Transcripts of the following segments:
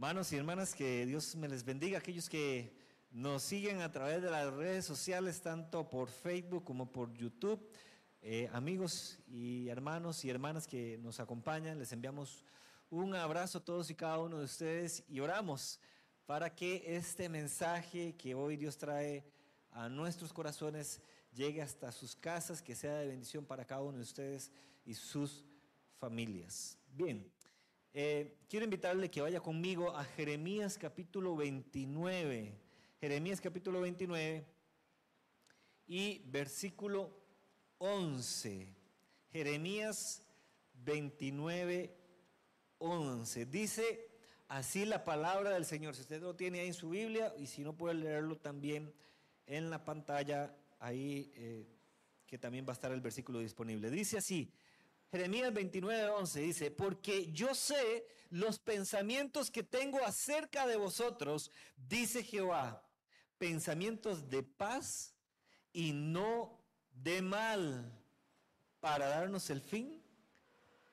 Hermanos y hermanas, que Dios me les bendiga. Aquellos que nos siguen a través de las redes sociales, tanto por Facebook como por YouTube. Eh, amigos y hermanos y hermanas que nos acompañan, les enviamos un abrazo a todos y cada uno de ustedes y oramos para que este mensaje que hoy Dios trae a nuestros corazones llegue hasta sus casas, que sea de bendición para cada uno de ustedes y sus familias. Bien, eh, quiero invitarle que vaya conmigo a Jeremías capítulo 29. Jeremías capítulo 29 y versículo 11. Jeremías 29, 11. Dice así la palabra del Señor. Si usted lo tiene ahí en su Biblia y si no puede leerlo también en la pantalla, ahí eh, que también va a estar el versículo disponible. Dice así, Jeremías 29, 11 dice, porque yo sé los pensamientos que tengo acerca de vosotros, dice Jehová, pensamientos de paz y no de mal, para darnos el fin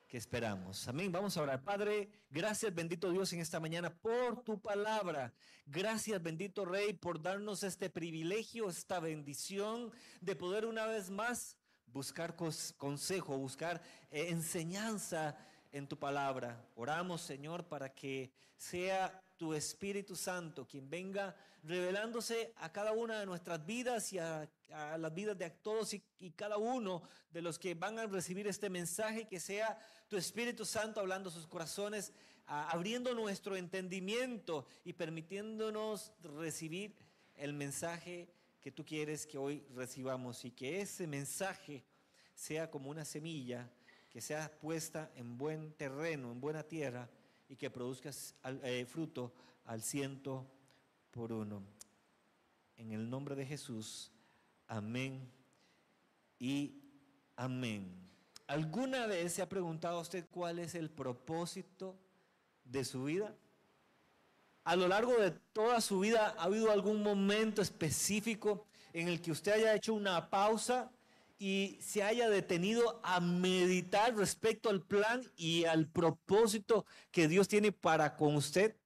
que esperamos. Amén. Vamos a orar. Padre, gracias bendito Dios en esta mañana por tu palabra. Gracias bendito Rey por darnos este privilegio, esta bendición de poder una vez más buscar consejo, buscar eh, enseñanza en tu palabra. Oramos, Señor, para que sea tu Espíritu Santo quien venga revelándose a cada una de nuestras vidas y a, las vidas de todos y, cada uno de los que van a recibir este mensaje, que sea tu Espíritu Santo hablando sus corazones, abriendo nuestro entendimiento y permitiéndonos recibir el mensaje que tú quieres que hoy recibamos y que ese mensaje sea como una semilla que sea puesta en buen terreno, en buena tierra y que produzca eh, fruto al ciento por uno. En el nombre de Jesús, amén y amén. ¿Alguna vez se ha preguntado usted cuál es el propósito de su vida? A lo largo de toda su vida ha habido algún momento específico en el que usted haya hecho una pausa y se haya detenido a meditar respecto al plan y al propósito que Dios tiene para con usted?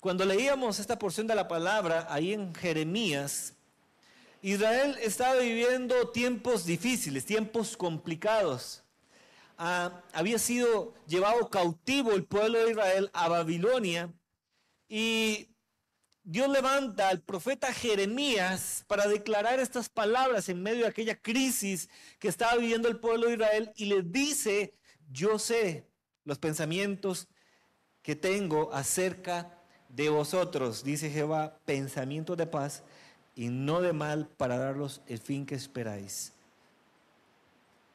Cuando leíamos esta porción de la palabra ahí en Jeremías, Israel estaba viviendo tiempos difíciles, tiempos complicados había sido llevado cautivo el pueblo de Israel a Babilonia y Dios levanta al profeta Jeremías para declarar estas palabras en medio de aquella crisis que estaba viviendo el pueblo de Israel y le dice, yo sé los pensamientos que tengo acerca de vosotros, dice Jehová, pensamientos de paz y no de mal para daros el fin que esperáis.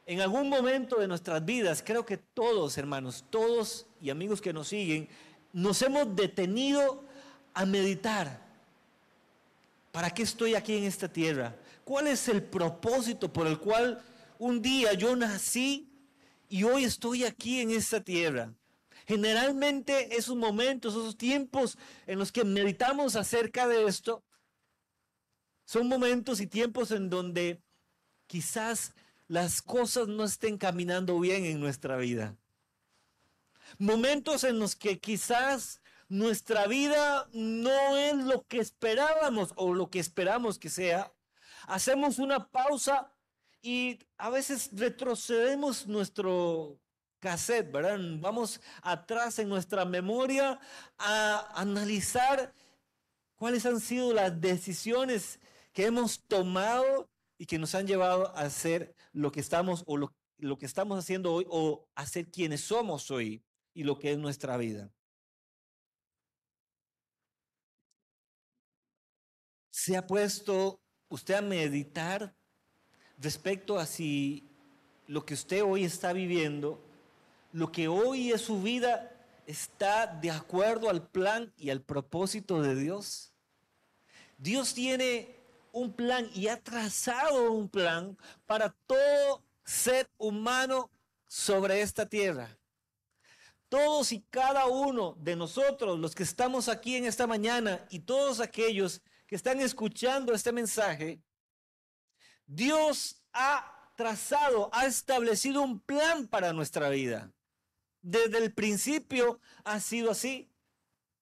En algún momento de nuestras vidas, creo que todos, hermanos, todos y amigos que nos siguen, nos hemos detenido a meditar. ¿Para qué estoy aquí en esta tierra? ¿Cuál es el propósito por el cual un día yo nací y hoy estoy aquí en esta tierra? Generalmente esos momentos, esos tiempos en los que meditamos acerca de esto, son momentos y tiempos en donde quizás las cosas no estén caminando bien en nuestra vida. Momentos en los que quizás nuestra vida no es lo que esperábamos o lo que esperamos que sea. Hacemos una pausa y a veces retrocedemos nuestro cassette, ¿verdad? Vamos atrás en nuestra memoria a analizar cuáles han sido las decisiones que hemos tomado y que nos han llevado a hacer lo que estamos o lo, que estamos haciendo hoy o a ser quienes somos hoy y lo que es nuestra vida. ¿Se ha puesto usted a meditar respecto a si lo que usted hoy está viviendo, lo que hoy es su vida, está de acuerdo al plan y al propósito de Dios? Dios tiene un plan y ha trazado un plan para todo ser humano sobre esta tierra. Todos y cada uno de nosotros, los que estamos aquí en esta mañana y todos aquellos que están escuchando este mensaje, Dios ha trazado, ha establecido un plan para nuestra vida. desde el principio ha sido así.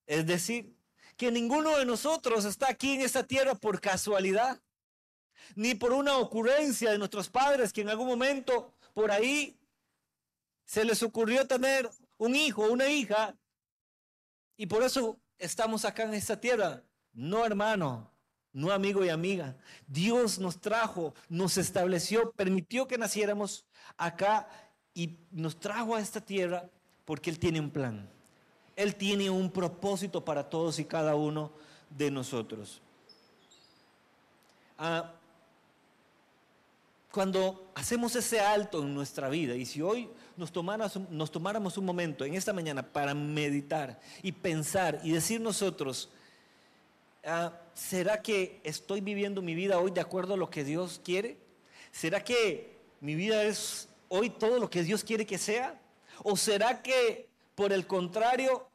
Es decir, que ninguno de nosotros está aquí en esta tierra por casualidad, ni por una ocurrencia de nuestros padres que en algún momento por ahí se les ocurrió tener un hijo una hija y por eso estamos acá en esta tierra. No, hermano, no amigo y amiga. Dios nos trajo, nos estableció, permitió que naciéramos acá y nos trajo a esta tierra porque Él tiene un plan. Él tiene un propósito para todos y cada uno de nosotros. Ah, cuando hacemos ese alto en nuestra vida y si hoy nos, nos tomáramos un momento en esta mañana para meditar y pensar y decir nosotros, ah, ¿será que estoy viviendo mi vida hoy de acuerdo a lo que Dios quiere? ¿Será que mi vida es hoy todo lo que Dios quiere que sea? ¿O será que por el contrario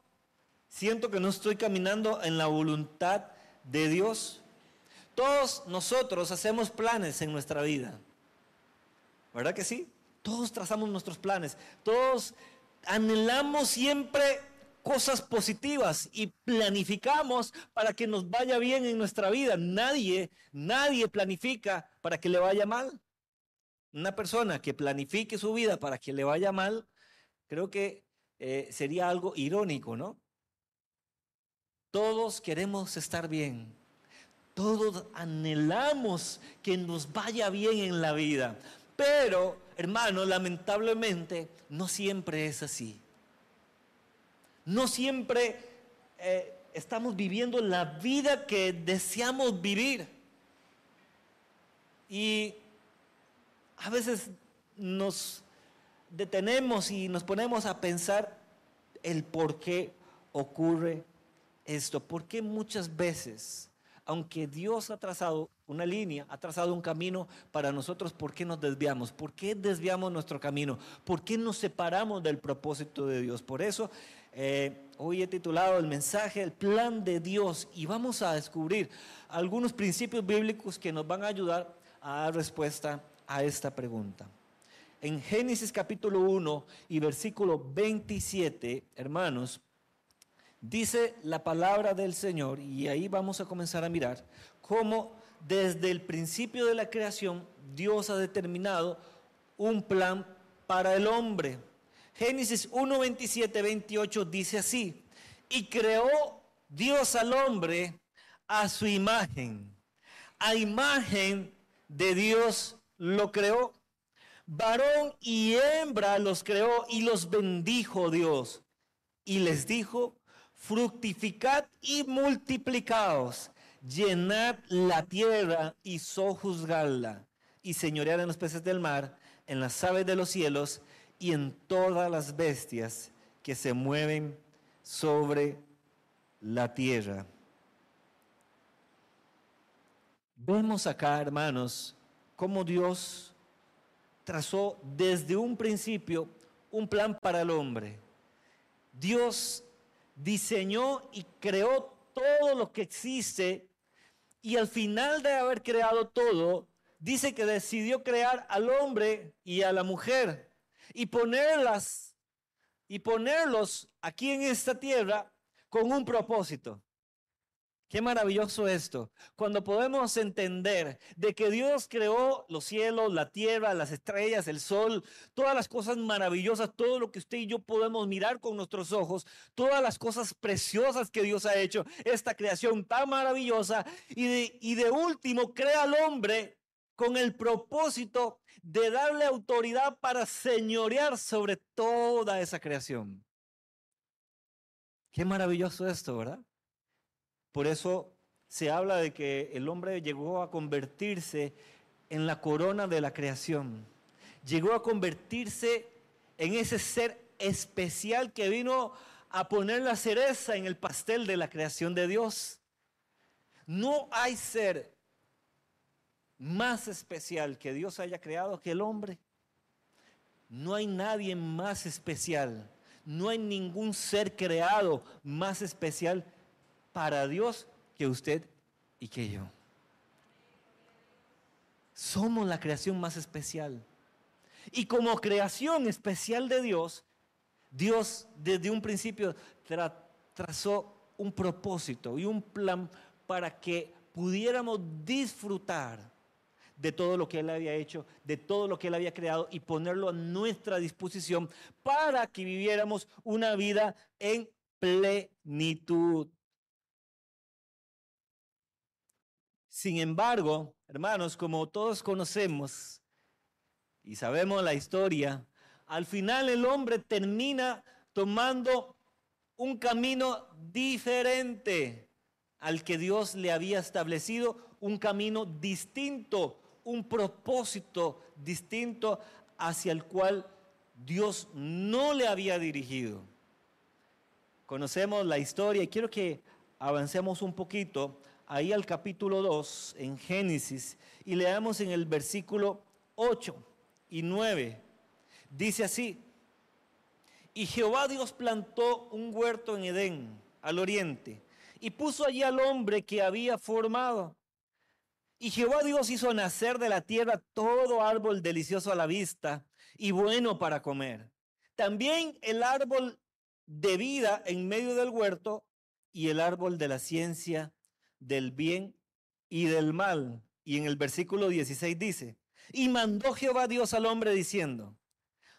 siento que no estoy caminando en la voluntad de Dios? Todos nosotros hacemos planes en nuestra vida. ¿Verdad que sí? Todos trazamos nuestros planes. Todos anhelamos siempre cosas positivas y planificamos para que nos vaya bien en nuestra vida. Nadie, nadie planifica para que le vaya mal. Una persona que planifique su vida para que le vaya mal, creo que eh, sería algo irónico, ¿no? Todos queremos estar bien. Todos anhelamos que nos vaya bien en la vida. Pero, hermano, lamentablemente no siempre es así. No siempre eh, estamos viviendo la vida que deseamos vivir. Y a veces nos detenemos y nos ponemos a pensar el por qué ocurre esto. ¿Por qué muchas veces aunque Dios ha trazado una línea, ha trazado un camino para nosotros, ¿por qué nos desviamos? ¿Por qué desviamos nuestro camino? ¿Por qué nos separamos del propósito de Dios? Por eso eh, hoy he titulado el mensaje, el plan de Dios, y vamos a descubrir algunos principios bíblicos que nos van a ayudar a dar respuesta a esta pregunta. En Génesis capítulo 1 y versículo 27, hermanos, dice la palabra del Señor, y ahí vamos a comenzar a mirar cómo desde el principio de la creación Dios ha determinado un plan para el hombre. Génesis 1, 27, 28 dice así, y creó Dios al hombre a su imagen. A imagen de Dios lo creó. Varón y hembra los creó y los bendijo Dios. Y les dijo, fructificad y multiplicaos, llenad la tierra y sojuzgadla, y señoread en los peces del mar, en las aves de los cielos y en todas las bestias que se mueven sobre la tierra. Vemos acá, hermanos, cómo Dios trazó desde un principio un plan para el hombre. Dios diseñó y creó todo lo que existe y al final de haber creado todo, dice que decidió crear al hombre y a la mujer y ponerlas y ponerlos aquí en esta tierra con un propósito. Qué maravilloso esto, cuando podemos entender de que Dios creó los cielos, la tierra, las estrellas, el sol, todas las cosas maravillosas, todo lo que usted y yo podemos mirar con nuestros ojos, todas las cosas preciosas que Dios ha hecho, esta creación tan maravillosa, y de, y de último crea al hombre con el propósito de darle autoridad para señorear sobre toda esa creación. Qué maravilloso esto, ¿verdad? Por eso se habla de que el hombre llegó a convertirse en la corona de la creación. Llegó a convertirse en ese ser especial que vino a poner la cereza en el pastel de la creación de Dios. No hay ser más especial que Dios haya creado que el hombre. No hay nadie más especial. No hay ningún ser creado más especial para Dios que usted y que yo. Somos la creación más especial. Y como creación especial de Dios, Dios desde un principio trazó un propósito y un plan para que pudiéramos disfrutar de todo lo que Él había hecho, de todo lo que Él había creado y ponerlo a nuestra disposición para que viviéramos una vida en plenitud. Sin embargo, hermanos, como todos conocemos y sabemos la historia, al final el hombre termina tomando un camino diferente al que Dios le había establecido, un camino distinto, un propósito distinto hacia el cual Dios no le había dirigido. Conocemos la historia y quiero que avancemos un poquito ahí al capítulo 2 en Génesis y leamos en el versículo 8 y 9. Dice así, y Jehová Dios plantó un huerto en Edén, al oriente, y puso allí al hombre que había formado. Y Jehová Dios hizo nacer de la tierra todo árbol delicioso a la vista y bueno para comer. También el árbol de vida en medio del huerto y el árbol de la ciencia del bien y del mal. Y en el versículo 16 dice, y mandó Jehová Dios al hombre diciendo,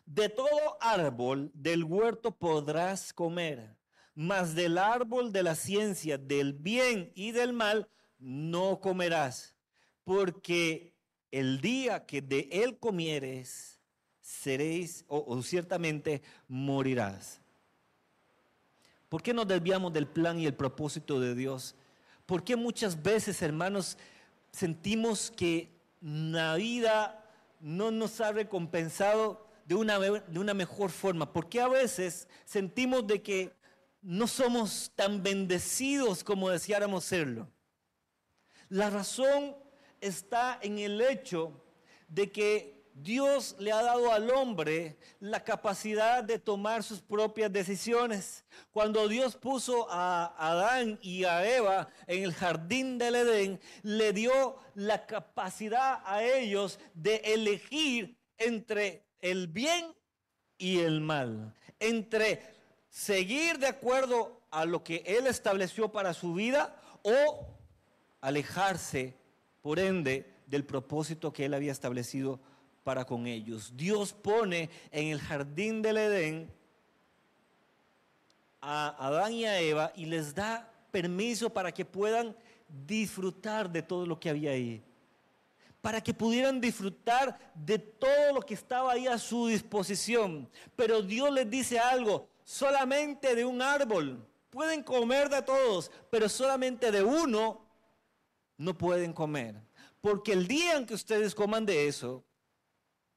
de todo árbol del huerto podrás comer, mas del árbol de la ciencia del bien y del mal no comerás, porque el día que de él comieres, seréis o, ciertamente morirás. ¿Por qué nos desviamos del plan y el propósito de Dios? ¿Por qué muchas veces, hermanos, sentimos que la vida no nos ha recompensado de una, de una mejor forma? Porque a veces sentimos de que no somos tan bendecidos como deseáramos serlo. La razón está en el hecho de que Dios le ha dado al hombre la capacidad de tomar sus propias decisiones. Cuando Dios puso a Adán y a Eva en el jardín del Edén, le dio la capacidad a ellos de elegir entre el bien y el mal, entre seguir de acuerdo a lo que Él estableció para su vida o alejarse, por ende, del propósito que Él había establecido para con ellos. Dios pone en el jardín del Edén a Adán y a Eva y les da permiso para que puedan disfrutar de todo lo que había ahí para que pudieran disfrutar de todo lo que estaba ahí a su disposición. Pero Dios les dice algo, solamente de un árbol. Pueden comer de todos, pero solamente de uno no pueden comer. Porque el día en que ustedes coman de eso,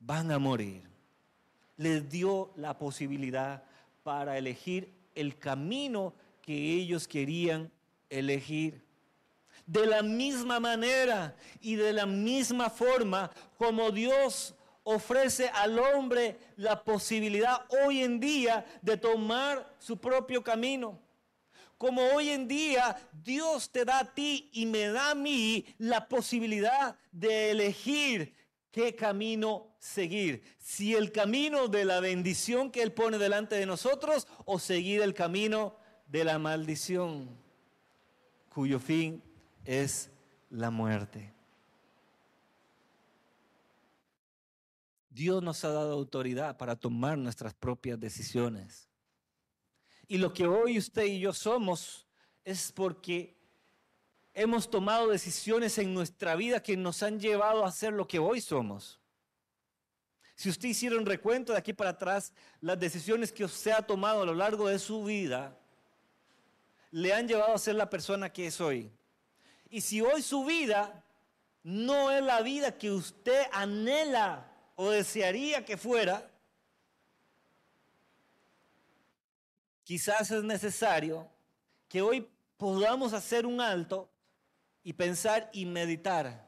van a morir. Les dio la posibilidad para elegir el camino que ellos querían elegir de la misma manera y de la misma forma como Dios ofrece al hombre la posibilidad hoy en día de tomar su propio camino. Como hoy en día Dios te da a ti y me da a mí la posibilidad de elegir qué camino seguir. Si el camino de la bendición que Él pone delante de nosotros o seguir el camino de la maldición, cuyo fin es la muerte. Dios nos ha dado autoridad para tomar nuestras propias decisiones. Y lo que hoy usted y yo somos es porque hemos tomado decisiones en nuestra vida que nos han llevado a ser lo que hoy somos. Si usted hiciera un recuento de aquí para atrás, las decisiones que usted ha tomado a lo largo de su vida le han llevado a ser la persona que es hoy. Y si hoy su vida no es la vida que usted anhela o desearía que fuera, quizás es necesario que hoy podamos hacer un alto y pensar y meditar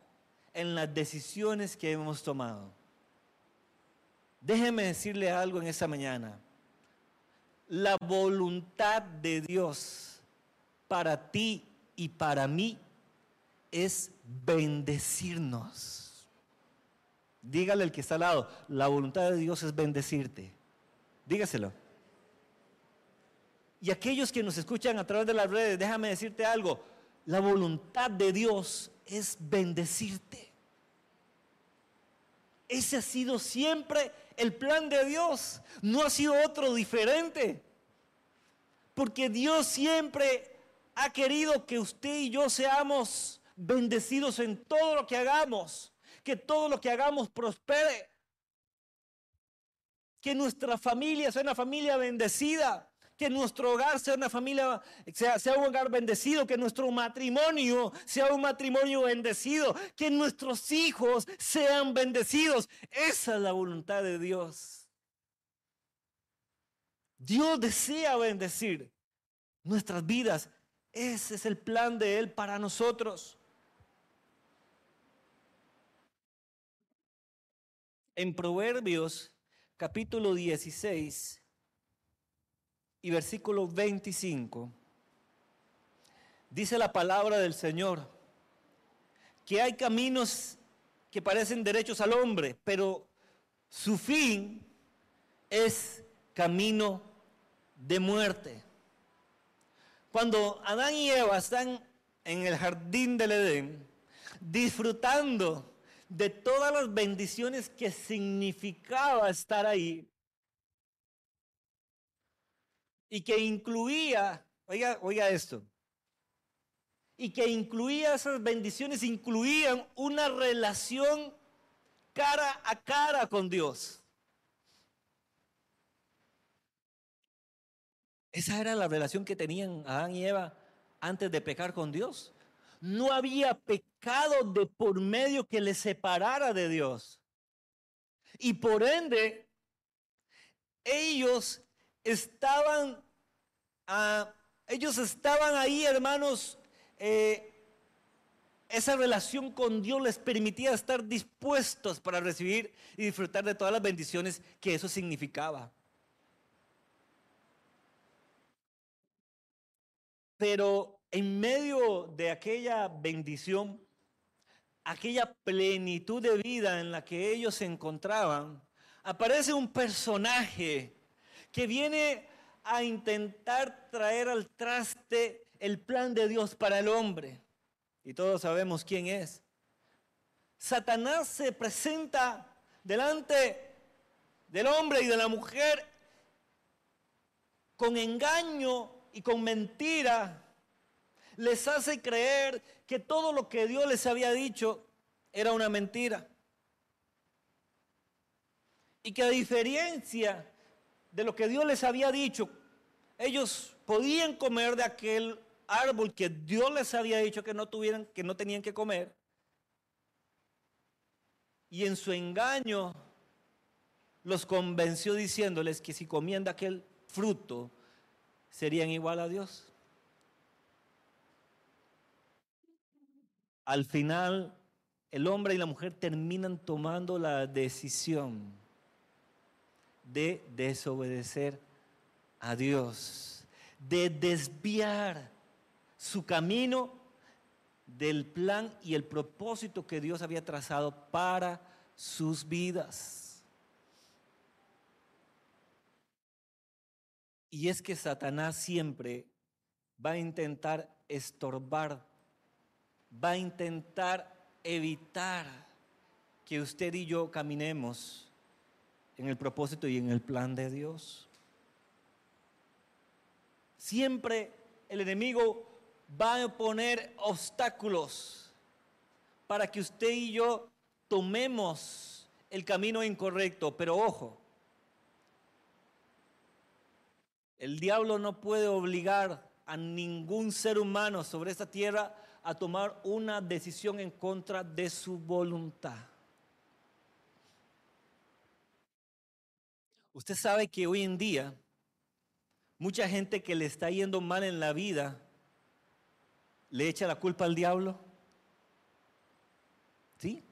en las decisiones que hemos tomado. Déjeme decirle algo en esta mañana. La voluntad de Dios para ti y para mí es bendecirnos. Dígale al que está al lado, la voluntad de Dios es bendecirte. Dígaselo. Y aquellos que nos escuchan a través de las redes, déjame decirte algo, la voluntad de Dios es bendecirte. Ese ha sido siempre el plan de Dios, no ha sido otro diferente. Porque Dios siempre ha querido que usted y yo seamos bendecidos en todo lo que hagamos, que todo lo que hagamos prospere, que nuestra familia sea una familia bendecida, que nuestro hogar sea una familia, sea, un hogar bendecido, que nuestro matrimonio sea un matrimonio bendecido, que nuestros hijos sean bendecidos. Esa es la voluntad de Dios. Dios desea bendecir nuestras vidas. Ese es el plan de Él para nosotros. En Proverbios capítulo 16 y versículo 25, dice la palabra del Señor, que hay caminos que parecen derechos al hombre, pero su fin es camino de muerte. Cuando Adán y Eva están en el jardín del Edén, disfrutando de todas las bendiciones que significaba estar ahí, y que incluía, oiga, oiga esto, y que incluía esas bendiciones, incluían una relación cara a cara con Dios. Esa era la relación que tenían Adán y Eva antes de pecar con Dios. No había pecado de por medio que les separara de Dios. Y por ende, ellos estaban, ah, ellos estaban ahí, hermanos, eh, esa relación con Dios les permitía estar dispuestos para recibir y disfrutar de todas las bendiciones que eso significaba. Pero en medio de aquella bendición, aquella plenitud de vida en la que ellos se encontraban, aparece un personaje que viene a intentar traer al traste el plan de Dios para el hombre. Y todos sabemos quién es. Satanás se presenta delante del hombre y de la mujer con engaño y con mentira. Les hace creer que todo lo que Dios les había dicho era una mentira. Y que a diferencia de lo que Dios les había dicho. Ellos podían comer de aquel árbol que Dios les había dicho que no tuvieran, que no tenían que comer. Y en su engaño los convenció diciéndoles que si comían de aquel fruto serían igual a Dios. Al final, el hombre y la mujer terminan tomando la decisión de desobedecer a Dios, de desviar su camino del plan y el propósito que Dios había trazado para sus vidas. Y es que Satanás siempre va a intentar estorbar, va a intentar evitar que usted y yo caminemos en el propósito y en el plan de Dios. Siempre el enemigo va a poner obstáculos para que usted y yo tomemos el camino incorrecto. Pero ojo, el diablo no puede obligar a ningún ser humano sobre esta tierra a tomar una decisión en contra de su voluntad. Usted sabe que hoy en día mucha gente que le está yendo mal en la vida le echa la culpa al diablo. ¿Sí?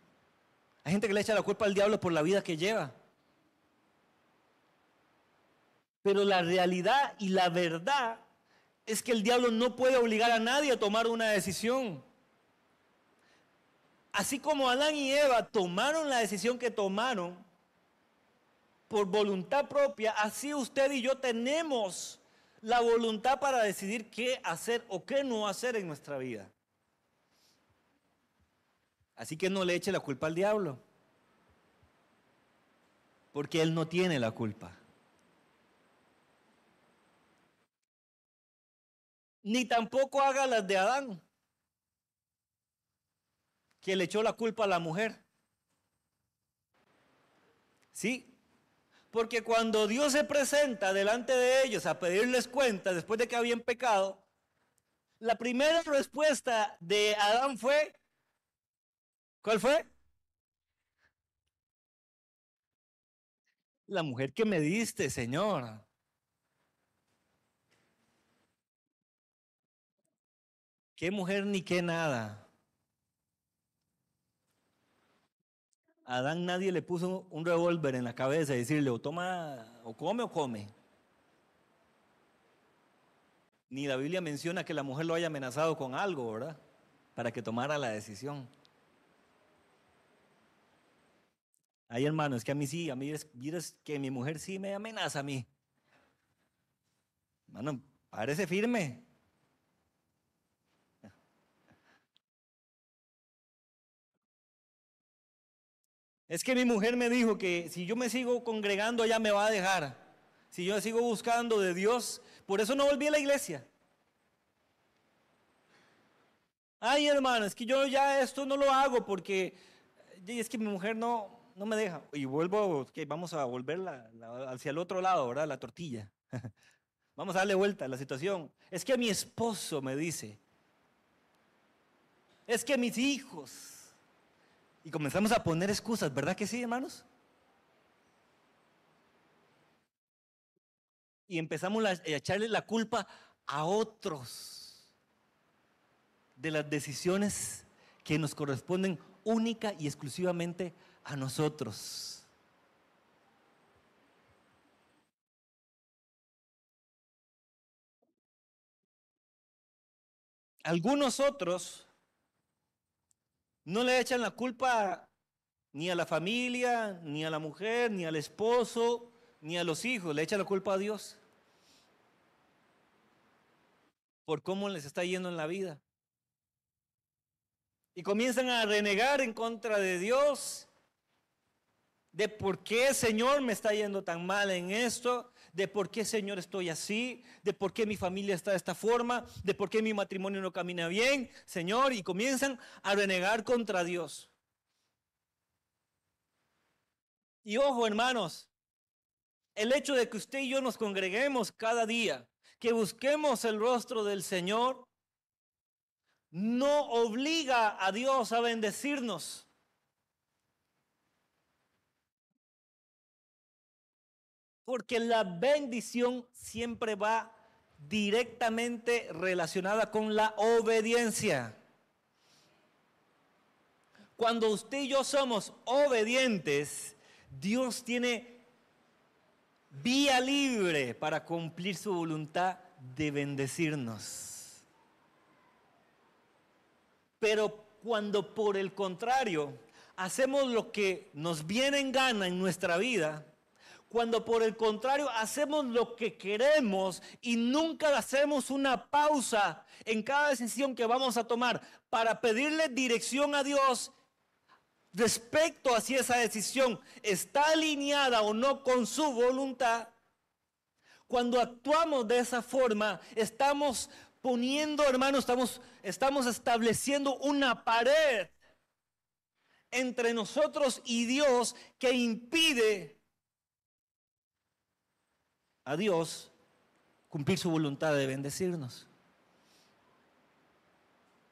Hay gente que le echa la culpa al diablo por la vida que lleva. Pero la realidad y la verdad es que el diablo no puede obligar a nadie a tomar una decisión. Así como Adán y Eva tomaron la decisión que tomaron, por voluntad propia, así usted y yo tenemos la voluntad para decidir qué hacer o qué no hacer en nuestra vida. Así que no le eche la culpa al diablo, porque él no tiene la culpa. Ni tampoco haga las de Adán, que le echó la culpa a la mujer. ¿Sí? Porque cuando Dios se presenta delante de ellos a pedirles cuenta después de que habían pecado, la primera respuesta de Adán fue, ¿cuál fue? La mujer que me diste, Señor. ¿Qué mujer ni qué nada? A Adán nadie le puso un revólver en la cabeza y decirle, o toma, o come o come. Ni la Biblia menciona que la mujer lo haya amenazado con algo, ¿verdad? Para que tomara la decisión. Ay, hermano, es que a mí sí, a mí es, que mi mujer sí me amenaza a mí. Hermano, parece firme. Es que mi mujer me dijo que si yo me sigo congregando, ella me va a dejar. Si yo sigo buscando de Dios, por eso no volví a la iglesia. Ay, hermano, es que yo ya esto no lo hago porque es que mi mujer no, no me deja. Y vuelvo, que vamos a volver hacia el otro lado, ¿verdad? La tortilla. vamos a darle vuelta a la situación. Es que mi esposo me dice, es que mis hijos, y comenzamos a poner excusas, ¿verdad que sí, hermanos? Y empezamos a echarle la culpa a otros de las decisiones que nos corresponden única y exclusivamente a nosotros. Algunos otros no le echan la culpa ni a la familia, ni a la mujer, ni al esposo, ni a los hijos. Le echan la culpa a Dios por cómo les está yendo en la vida. Y comienzan a renegar en contra de Dios, de por qué Señor me está yendo tan mal en esto, de por qué Señor estoy así, de por qué mi familia está de esta forma, de por qué mi matrimonio no camina bien, Señor, y comienzan a renegar contra Dios. Y ojo, hermanos, el hecho de que usted y yo nos congreguemos cada día, que busquemos el rostro del Señor, no obliga a Dios a bendecirnos. Porque la bendición siempre va directamente relacionada con la obediencia. Cuando usted y yo somos obedientes, Dios tiene vía libre para cumplir su voluntad de bendecirnos. Pero cuando por el contrario hacemos lo que nos viene en gana en nuestra vida, cuando por el contrario hacemos lo que queremos y nunca hacemos una pausa en cada decisión que vamos a tomar para pedirle dirección a Dios respecto a si esa decisión está alineada o no con su voluntad, cuando actuamos de esa forma, estamos poniendo, hermanos, estamos, estamos estableciendo una pared entre nosotros y Dios que impide a Dios cumplir su voluntad de bendecirnos.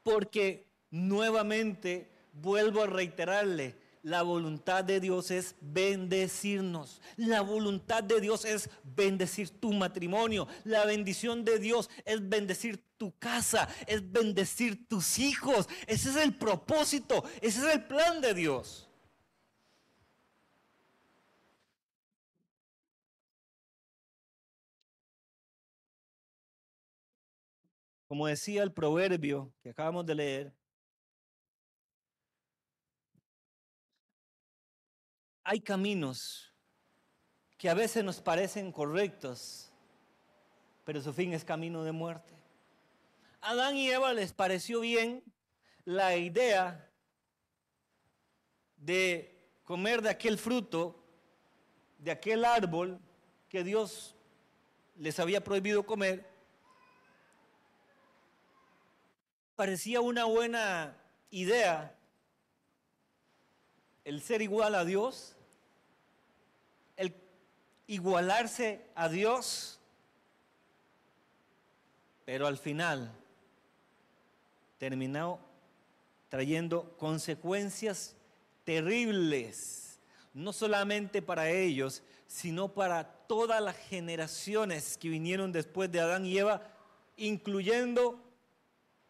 Porque nuevamente vuelvo a reiterarle, la voluntad de Dios es bendecirnos. La voluntad de Dios es bendecir tu matrimonio. La bendición de Dios es bendecir tu casa, es bendecir tus hijos. Ese es el propósito, ese es el plan de Dios. Como decía el proverbio que acabamos de leer, hay caminos que a veces nos parecen correctos, pero su fin es camino de muerte. Adán y Eva les pareció bien la idea de comer de aquel fruto, de aquel árbol que Dios les había prohibido comer. Parecía una buena idea el ser igual a Dios, el igualarse a Dios, pero al final terminó trayendo consecuencias terribles, no solamente para ellos, sino para todas las generaciones que vinieron después de Adán y Eva, incluyendo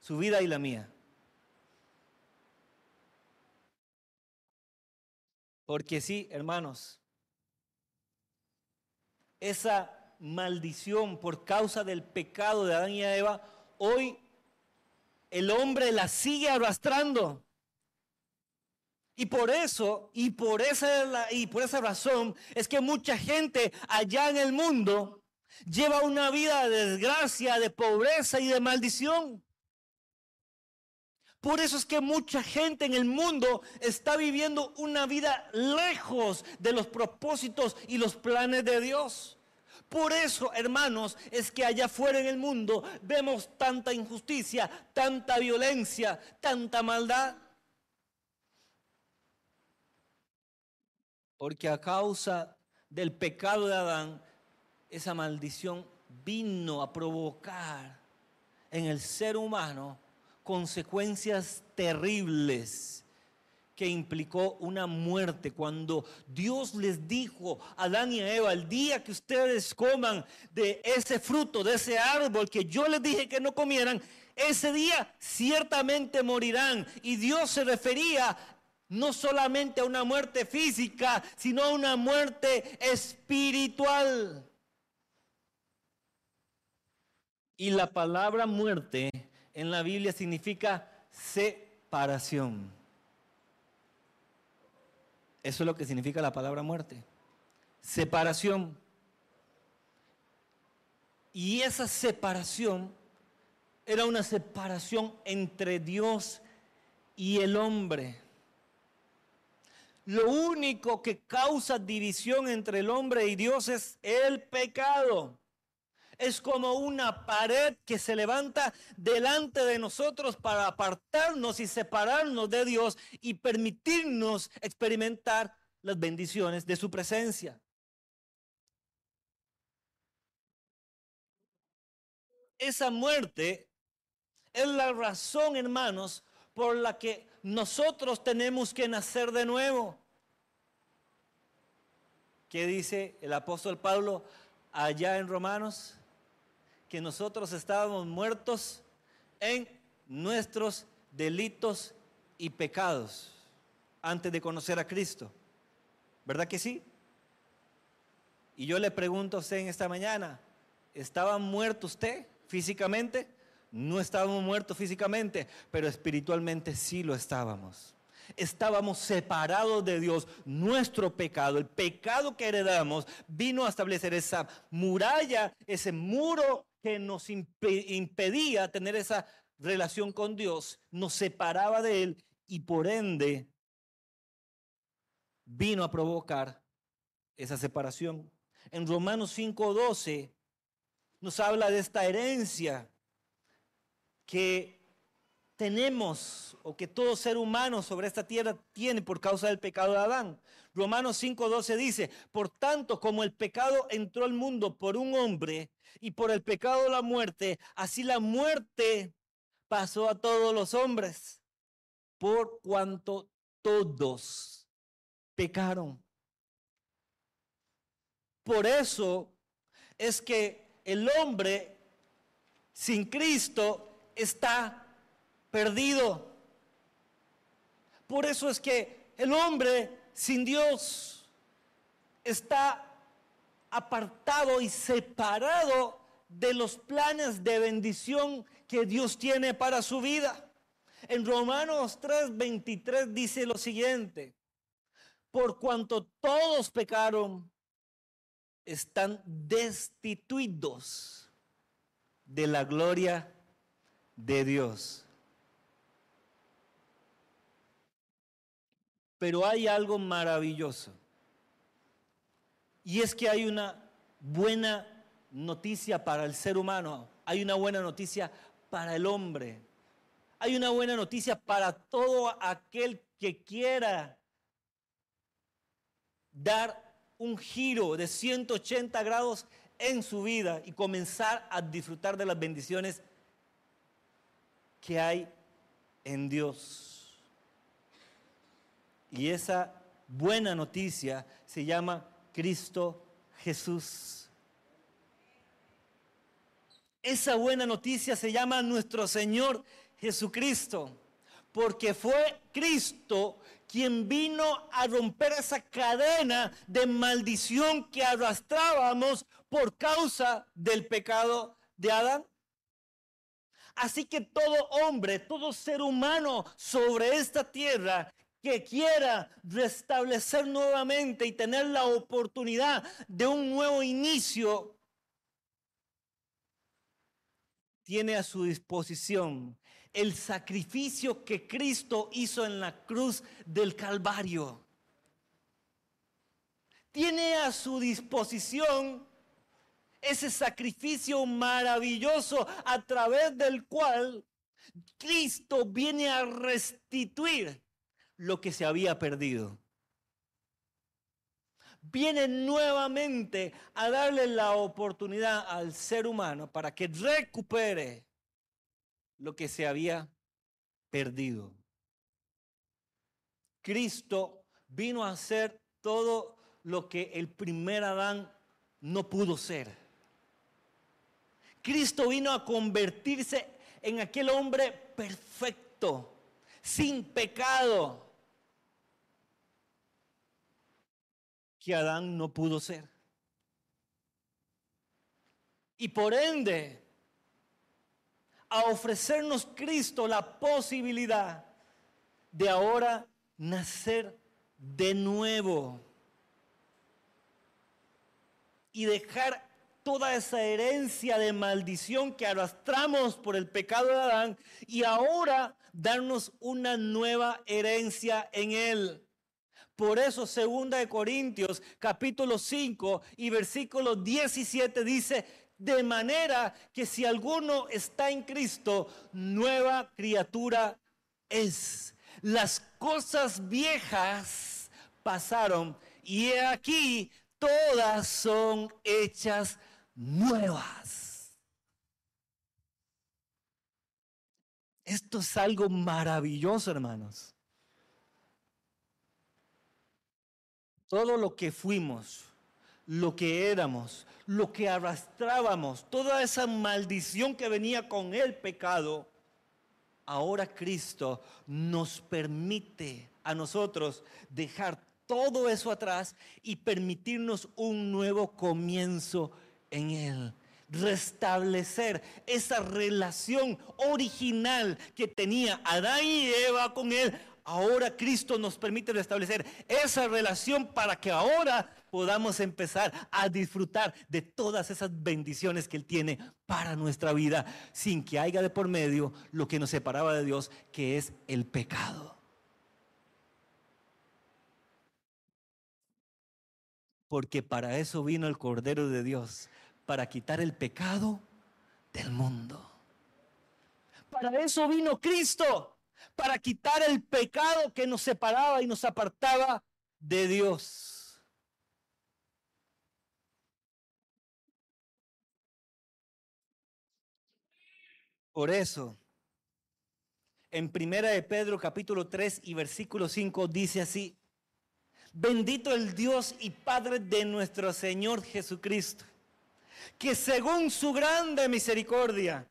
su vida y la mía. Porque sí, hermanos, esa maldición por causa del pecado de Adán y Eva, hoy el hombre la sigue arrastrando. Y por eso, y por esa, y por esa razón, es que mucha gente allá en el mundo lleva una vida de desgracia, de pobreza y de maldición. Por eso es que mucha gente en el mundo está viviendo una vida lejos de los propósitos y los planes de Dios. Por eso, hermanos, es que allá afuera en el mundo vemos tanta injusticia, tanta violencia, tanta maldad. Porque a causa del pecado de Adán, esa maldición vino a provocar en el ser humano consecuencias terribles que implicó una muerte. Cuando Dios les dijo a Adán y a Eva, el día que ustedes coman de ese fruto, de ese árbol que yo les dije que no comieran, ese día ciertamente morirán. Y Dios se refería no solamente a una muerte física, sino a una muerte espiritual. Y la palabra muerte en la Biblia significa separación. Eso es lo que significa la palabra muerte. Separación. Y esa separación era una separación entre Dios y el hombre. Lo único que causa división entre el hombre y Dios es el pecado es como una pared que se levanta delante de nosotros para apartarnos y separarnos de Dios y permitirnos experimentar las bendiciones de su presencia. Esa muerte es la razón, hermanos, por la que nosotros tenemos que nacer de nuevo. ¿Qué dice el apóstol Pablo allá en Romanos? Que nosotros estábamos muertos en nuestros delitos y pecados antes de conocer a Cristo. ¿Verdad que sí? Y yo le pregunto a usted en esta mañana, ¿estaba muerto usted físicamente? No estábamos muertos físicamente, pero espiritualmente sí lo estábamos. Estábamos separados de Dios. Nuestro pecado, el pecado que heredamos, vino a establecer esa muralla, ese muro que nos impedía tener esa relación con Dios, nos separaba de Él y por ende vino a provocar esa separación. En Romanos 5:12 nos habla de esta herencia que tenemos o que todo ser humano sobre esta tierra tiene por causa del pecado de Adán. Romanos 5:12 dice, por tanto como el pecado entró al mundo por un hombre y por el pecado la muerte, así la muerte pasó a todos los hombres, por cuanto todos pecaron. Por eso es que el hombre sin Cristo está perdido. Por eso es que el hombre sin Dios está apartado y separado de los planes de bendición que Dios tiene para su vida. En Romanos 3:23 dice lo siguiente, por cuanto todos pecaron, están destituidos de la gloria de Dios. Pero hay algo maravilloso. Y es que hay una buena noticia para el ser humano, hay una buena noticia para el hombre, hay una buena noticia para todo aquel que quiera dar un giro de 180 grados en su vida y comenzar a disfrutar de las bendiciones que hay en Dios. Y esa buena noticia se llama Cristo Jesús. Esa buena noticia se llama nuestro Señor Jesucristo, porque fue Cristo quien vino a romper esa cadena de maldición que arrastrábamos por causa del pecado de Adán. Así que todo hombre, todo ser humano sobre esta tierra que quiera restablecer nuevamente y tener la oportunidad de un nuevo inicio, tiene a su disposición el sacrificio que Cristo hizo en la cruz del Calvario. Tiene a su disposición ese sacrificio maravilloso a través del cual Cristo viene a restituir lo que se había perdido. Viene nuevamente a darle la oportunidad al ser humano para que recupere lo que se había perdido. Cristo vino a hacer todo lo que el primer Adán no pudo ser. Cristo vino a convertirse en aquel hombre perfecto, sin pecado, que Adán no pudo ser. Y por ende, a ofrecernos Cristo la posibilidad de ahora nacer de nuevo y dejar toda esa herencia de maldición que arrastramos por el pecado de Adán y ahora darnos una nueva herencia en él. Por eso, segunda de Corintios, capítulo 5 y versículo 17 dice, de manera que si alguno está en Cristo, nueva criatura es. Las cosas viejas pasaron y aquí todas son hechas nuevas. Esto es algo maravilloso, hermanos. Todo lo que fuimos, lo que éramos, lo que arrastrábamos, toda esa maldición que venía con el pecado, ahora Cristo nos permite a nosotros dejar todo eso atrás y permitirnos un nuevo comienzo en Él. Restablecer esa relación original que tenía Adán y Eva con Él. Ahora Cristo nos permite restablecer esa relación para que ahora podamos empezar a disfrutar de todas esas bendiciones que Él tiene para nuestra vida, sin que haya de por medio lo que nos separaba de Dios, que es el pecado. Porque para eso vino el Cordero de Dios, para quitar el pecado del mundo. Para eso vino Cristo, para quitar el pecado que nos separaba y nos apartaba de Dios. Por eso, en Primera de Pedro capítulo 3 y versículo 5 dice así, bendito el Dios y Padre de nuestro Señor Jesucristo, que según su grande misericordia,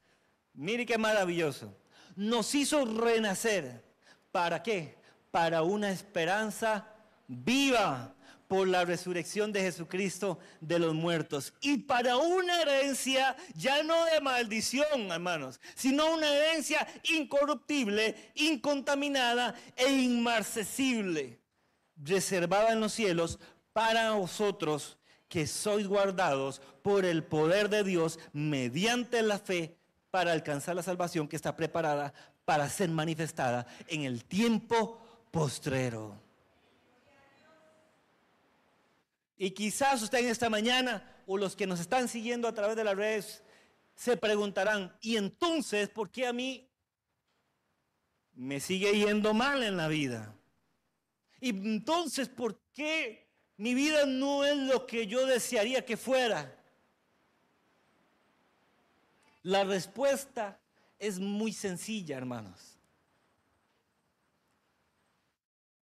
mire qué maravilloso, nos hizo renacer. ¿Para qué? Para una esperanza viva por la resurrección de Jesucristo de los muertos. Y para una herencia ya no de maldición, hermanos, sino una herencia incorruptible, incontaminada e inmarcesible, reservada en los cielos para vosotros, que sois guardados por el poder de Dios mediante la fe para alcanzar la salvación que está preparada para ser manifestada en el tiempo postrero. Y quizás usted en esta mañana o los que nos están siguiendo a través de las redes se preguntarán, ¿y entonces por qué a mí me sigue yendo mal en la vida? ¿Y entonces por qué mi vida no es lo que yo desearía que fuera? La respuesta es muy sencilla, hermanos.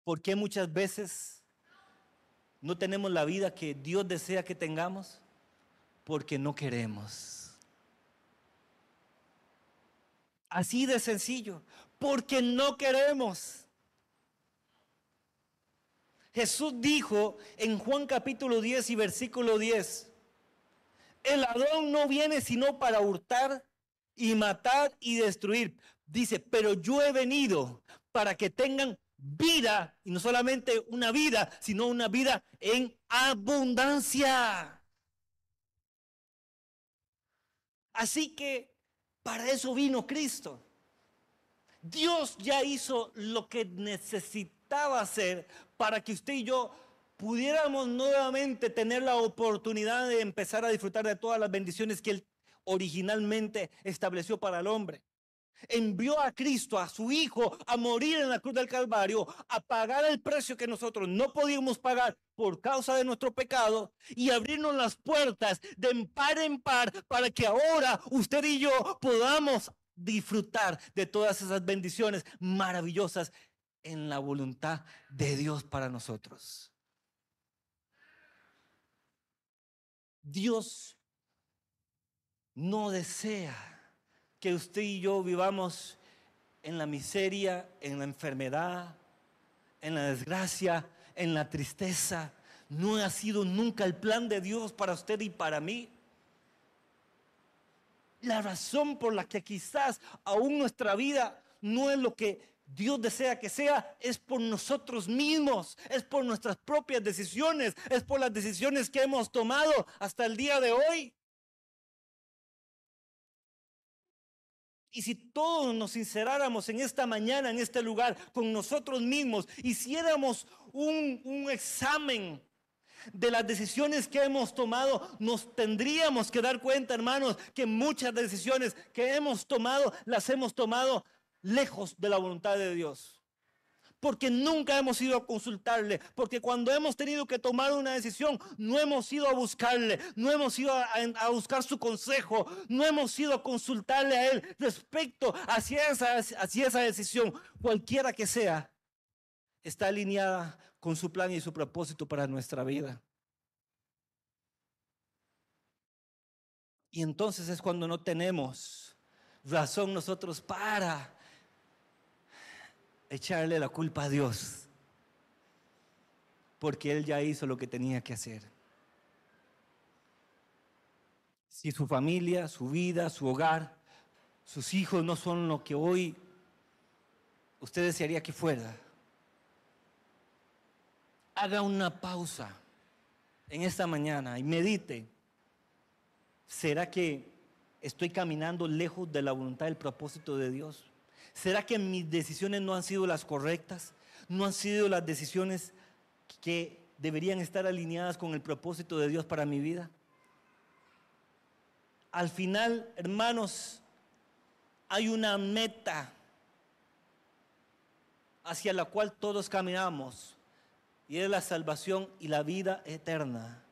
¿Por qué muchas veces no tenemos la vida que Dios desea que tengamos? Porque no queremos. Así de sencillo, porque no queremos. Jesús dijo en Juan capítulo 10 y versículo 10, el ladrón no viene sino para hurtar y matar y destruir. Dice, pero yo he venido para que tengan vida, y no solamente una vida, sino una vida en abundancia. Así que para eso vino Cristo. Dios ya hizo lo que necesitaba hacer para que usted y yo pudiéramos nuevamente tener la oportunidad de empezar a disfrutar de todas las bendiciones que Él originalmente estableció para el hombre envió a Cristo, a su Hijo, a morir en la cruz del Calvario, a pagar el precio que nosotros no podíamos pagar por causa de nuestro pecado y abrirnos las puertas de par en par para que ahora usted y yo podamos disfrutar de todas esas bendiciones maravillosas en la voluntad de Dios para nosotros. Dios no desea que usted y yo vivamos en la miseria, en la enfermedad, en la desgracia, en la tristeza. No ha sido nunca el plan de Dios para usted y para mí. La razón por la que quizás aún nuestra vida no es lo que Dios desea que sea, es por nosotros mismos, es por nuestras propias decisiones, es por las decisiones que hemos tomado hasta el día de hoy. Y si todos nos sinceráramos en esta mañana, en este lugar, con nosotros mismos, hiciéramos un, un examen de las decisiones que hemos tomado, nos tendríamos que dar cuenta, hermanos, que muchas decisiones que hemos tomado las hemos tomado lejos de la voluntad de Dios. Porque nunca hemos ido a consultarle, porque cuando hemos tenido que tomar una decisión, no hemos ido a buscarle, no hemos ido a, buscar su consejo, no hemos ido a consultarle a él respecto hacia esa, esa decisión, cualquiera que sea, está alineada con su plan y su propósito para nuestra vida. Y entonces es cuando no tenemos razón nosotros para echarle la culpa a Dios, porque Él ya hizo lo que tenía que hacer. Si su familia, su vida, su hogar, sus hijos no son lo que hoy usted desearía que fuera, haga una pausa en esta mañana y medite. ¿Será que estoy caminando lejos de la voluntad del propósito de Dios? ¿Será que mis decisiones no han sido las correctas? ¿No han sido las decisiones que deberían estar alineadas con el propósito de Dios para mi vida? Al final, hermanos, hay una meta hacia la cual todos caminamos y es la salvación y la vida eterna.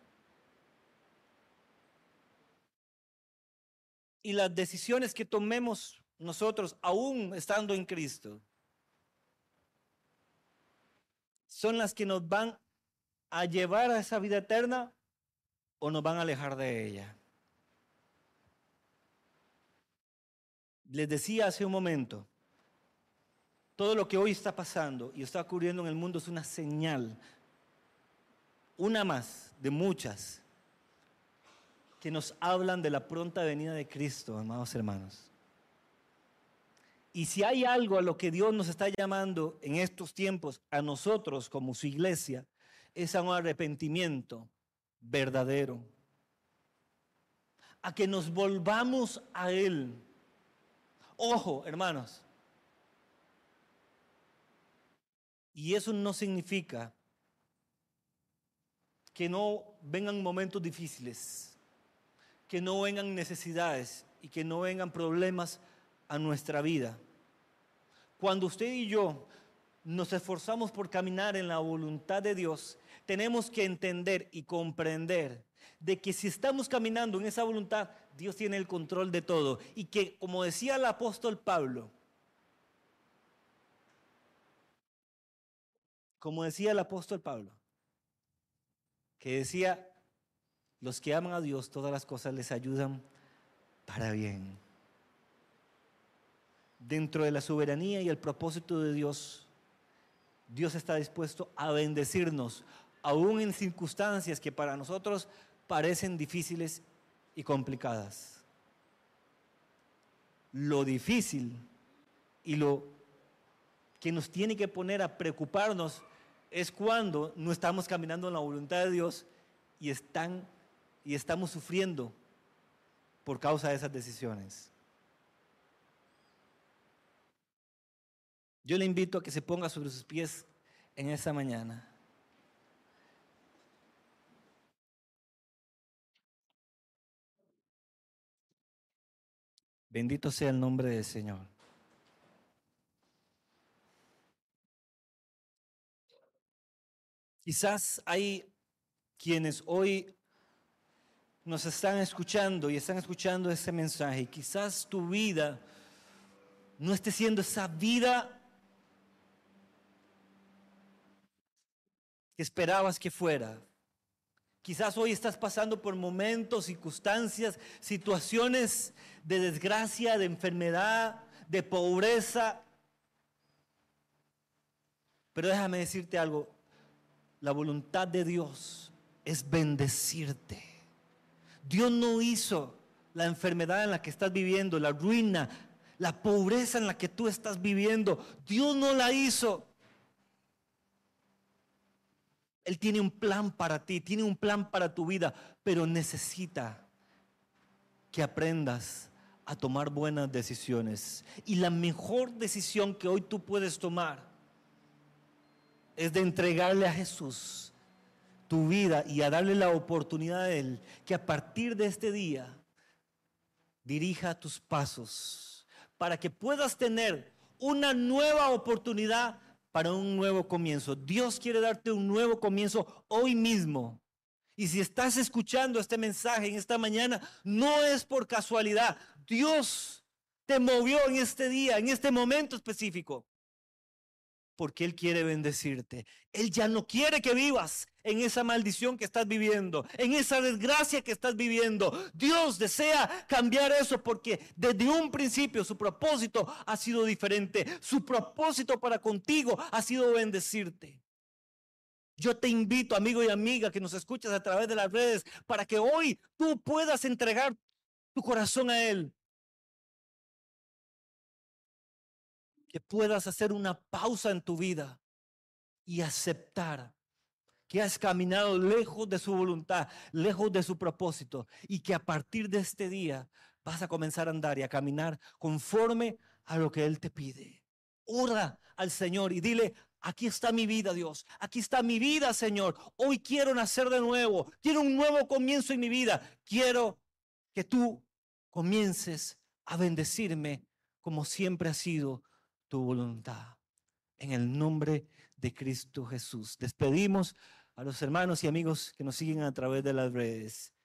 Y las decisiones que tomemos nosotros, aún estando en Cristo, son las que nos van a llevar a esa vida eterna o nos van a alejar de ella. Les decía hace un momento, todo lo que hoy está pasando y está ocurriendo en el mundo es una señal, una más de muchas, que nos hablan de la pronta venida de Cristo, amados hermanos. Y si hay algo a lo que Dios nos está llamando en estos tiempos, a nosotros como su iglesia, es a un arrepentimiento verdadero, a que nos volvamos a Él. Ojo, hermanos. Y eso no significa que no vengan momentos difíciles, que no vengan necesidades y que no vengan problemas a nuestra vida. Cuando usted y yo nos esforzamos por caminar en la voluntad de Dios, tenemos que entender y comprender de que si estamos caminando en esa voluntad, Dios tiene el control de todo. Y que, como decía el apóstol Pablo, como decía el apóstol Pablo, que decía, los que aman a Dios, todas las cosas les ayudan para bien. Dentro de la soberanía y el propósito de Dios, Dios está dispuesto a bendecirnos, aún en circunstancias que para nosotros parecen difíciles y complicadas. Lo difícil y lo que nos tiene que poner a preocuparnos es cuando no estamos caminando en la voluntad de Dios y, están, y estamos sufriendo por causa de esas decisiones. Yo le invito a que se ponga sobre sus pies en esa mañana. Bendito sea el nombre del Señor. Quizás hay quienes hoy nos están escuchando y están escuchando ese mensaje. Quizás tu vida no esté siendo esa vida que esperabas que fuera. Quizás hoy estás pasando por momentos, circunstancias, situaciones de desgracia, de enfermedad, de pobreza. Pero déjame decirte algo, la voluntad de Dios es bendecirte. Dios no hizo la enfermedad en la que estás viviendo, la ruina, la pobreza en la que tú estás viviendo. Dios no la hizo él tiene un plan para ti, tiene un plan para tu vida, pero necesita que aprendas a tomar buenas decisiones. Y la mejor decisión que hoy tú puedes tomar es de entregarle a Jesús tu vida y a darle la oportunidad a Él que a partir de este día dirija tus pasos para que puedas tener una nueva oportunidad para un nuevo comienzo. Dios quiere darte un nuevo comienzo hoy mismo. Y si estás escuchando este mensaje en esta mañana, no es por casualidad. Dios te movió en este día, en este momento específico porque Él quiere bendecirte. Él ya no quiere que vivas en esa maldición que estás viviendo, en esa desgracia que estás viviendo. Dios desea cambiar eso porque desde un principio su propósito ha sido diferente. Su propósito para contigo ha sido bendecirte. Yo te invito, amigo y amiga, que nos escuchas a través de las redes, para que hoy tú puedas entregar tu corazón a Él. Que puedas hacer una pausa en tu vida y aceptar que has caminado lejos de su voluntad, lejos de su propósito y que a partir de este día vas a comenzar a andar y a caminar conforme a lo que Él te pide. Ora al Señor y dile, aquí está mi vida, Dios, aquí está mi vida, Señor. Hoy quiero nacer de nuevo, quiero un nuevo comienzo en mi vida. Quiero que tú comiences a bendecirme como siempre has sido tu voluntad. En el nombre de Cristo Jesús. Despedimos a los hermanos y amigos que nos siguen a través de las redes.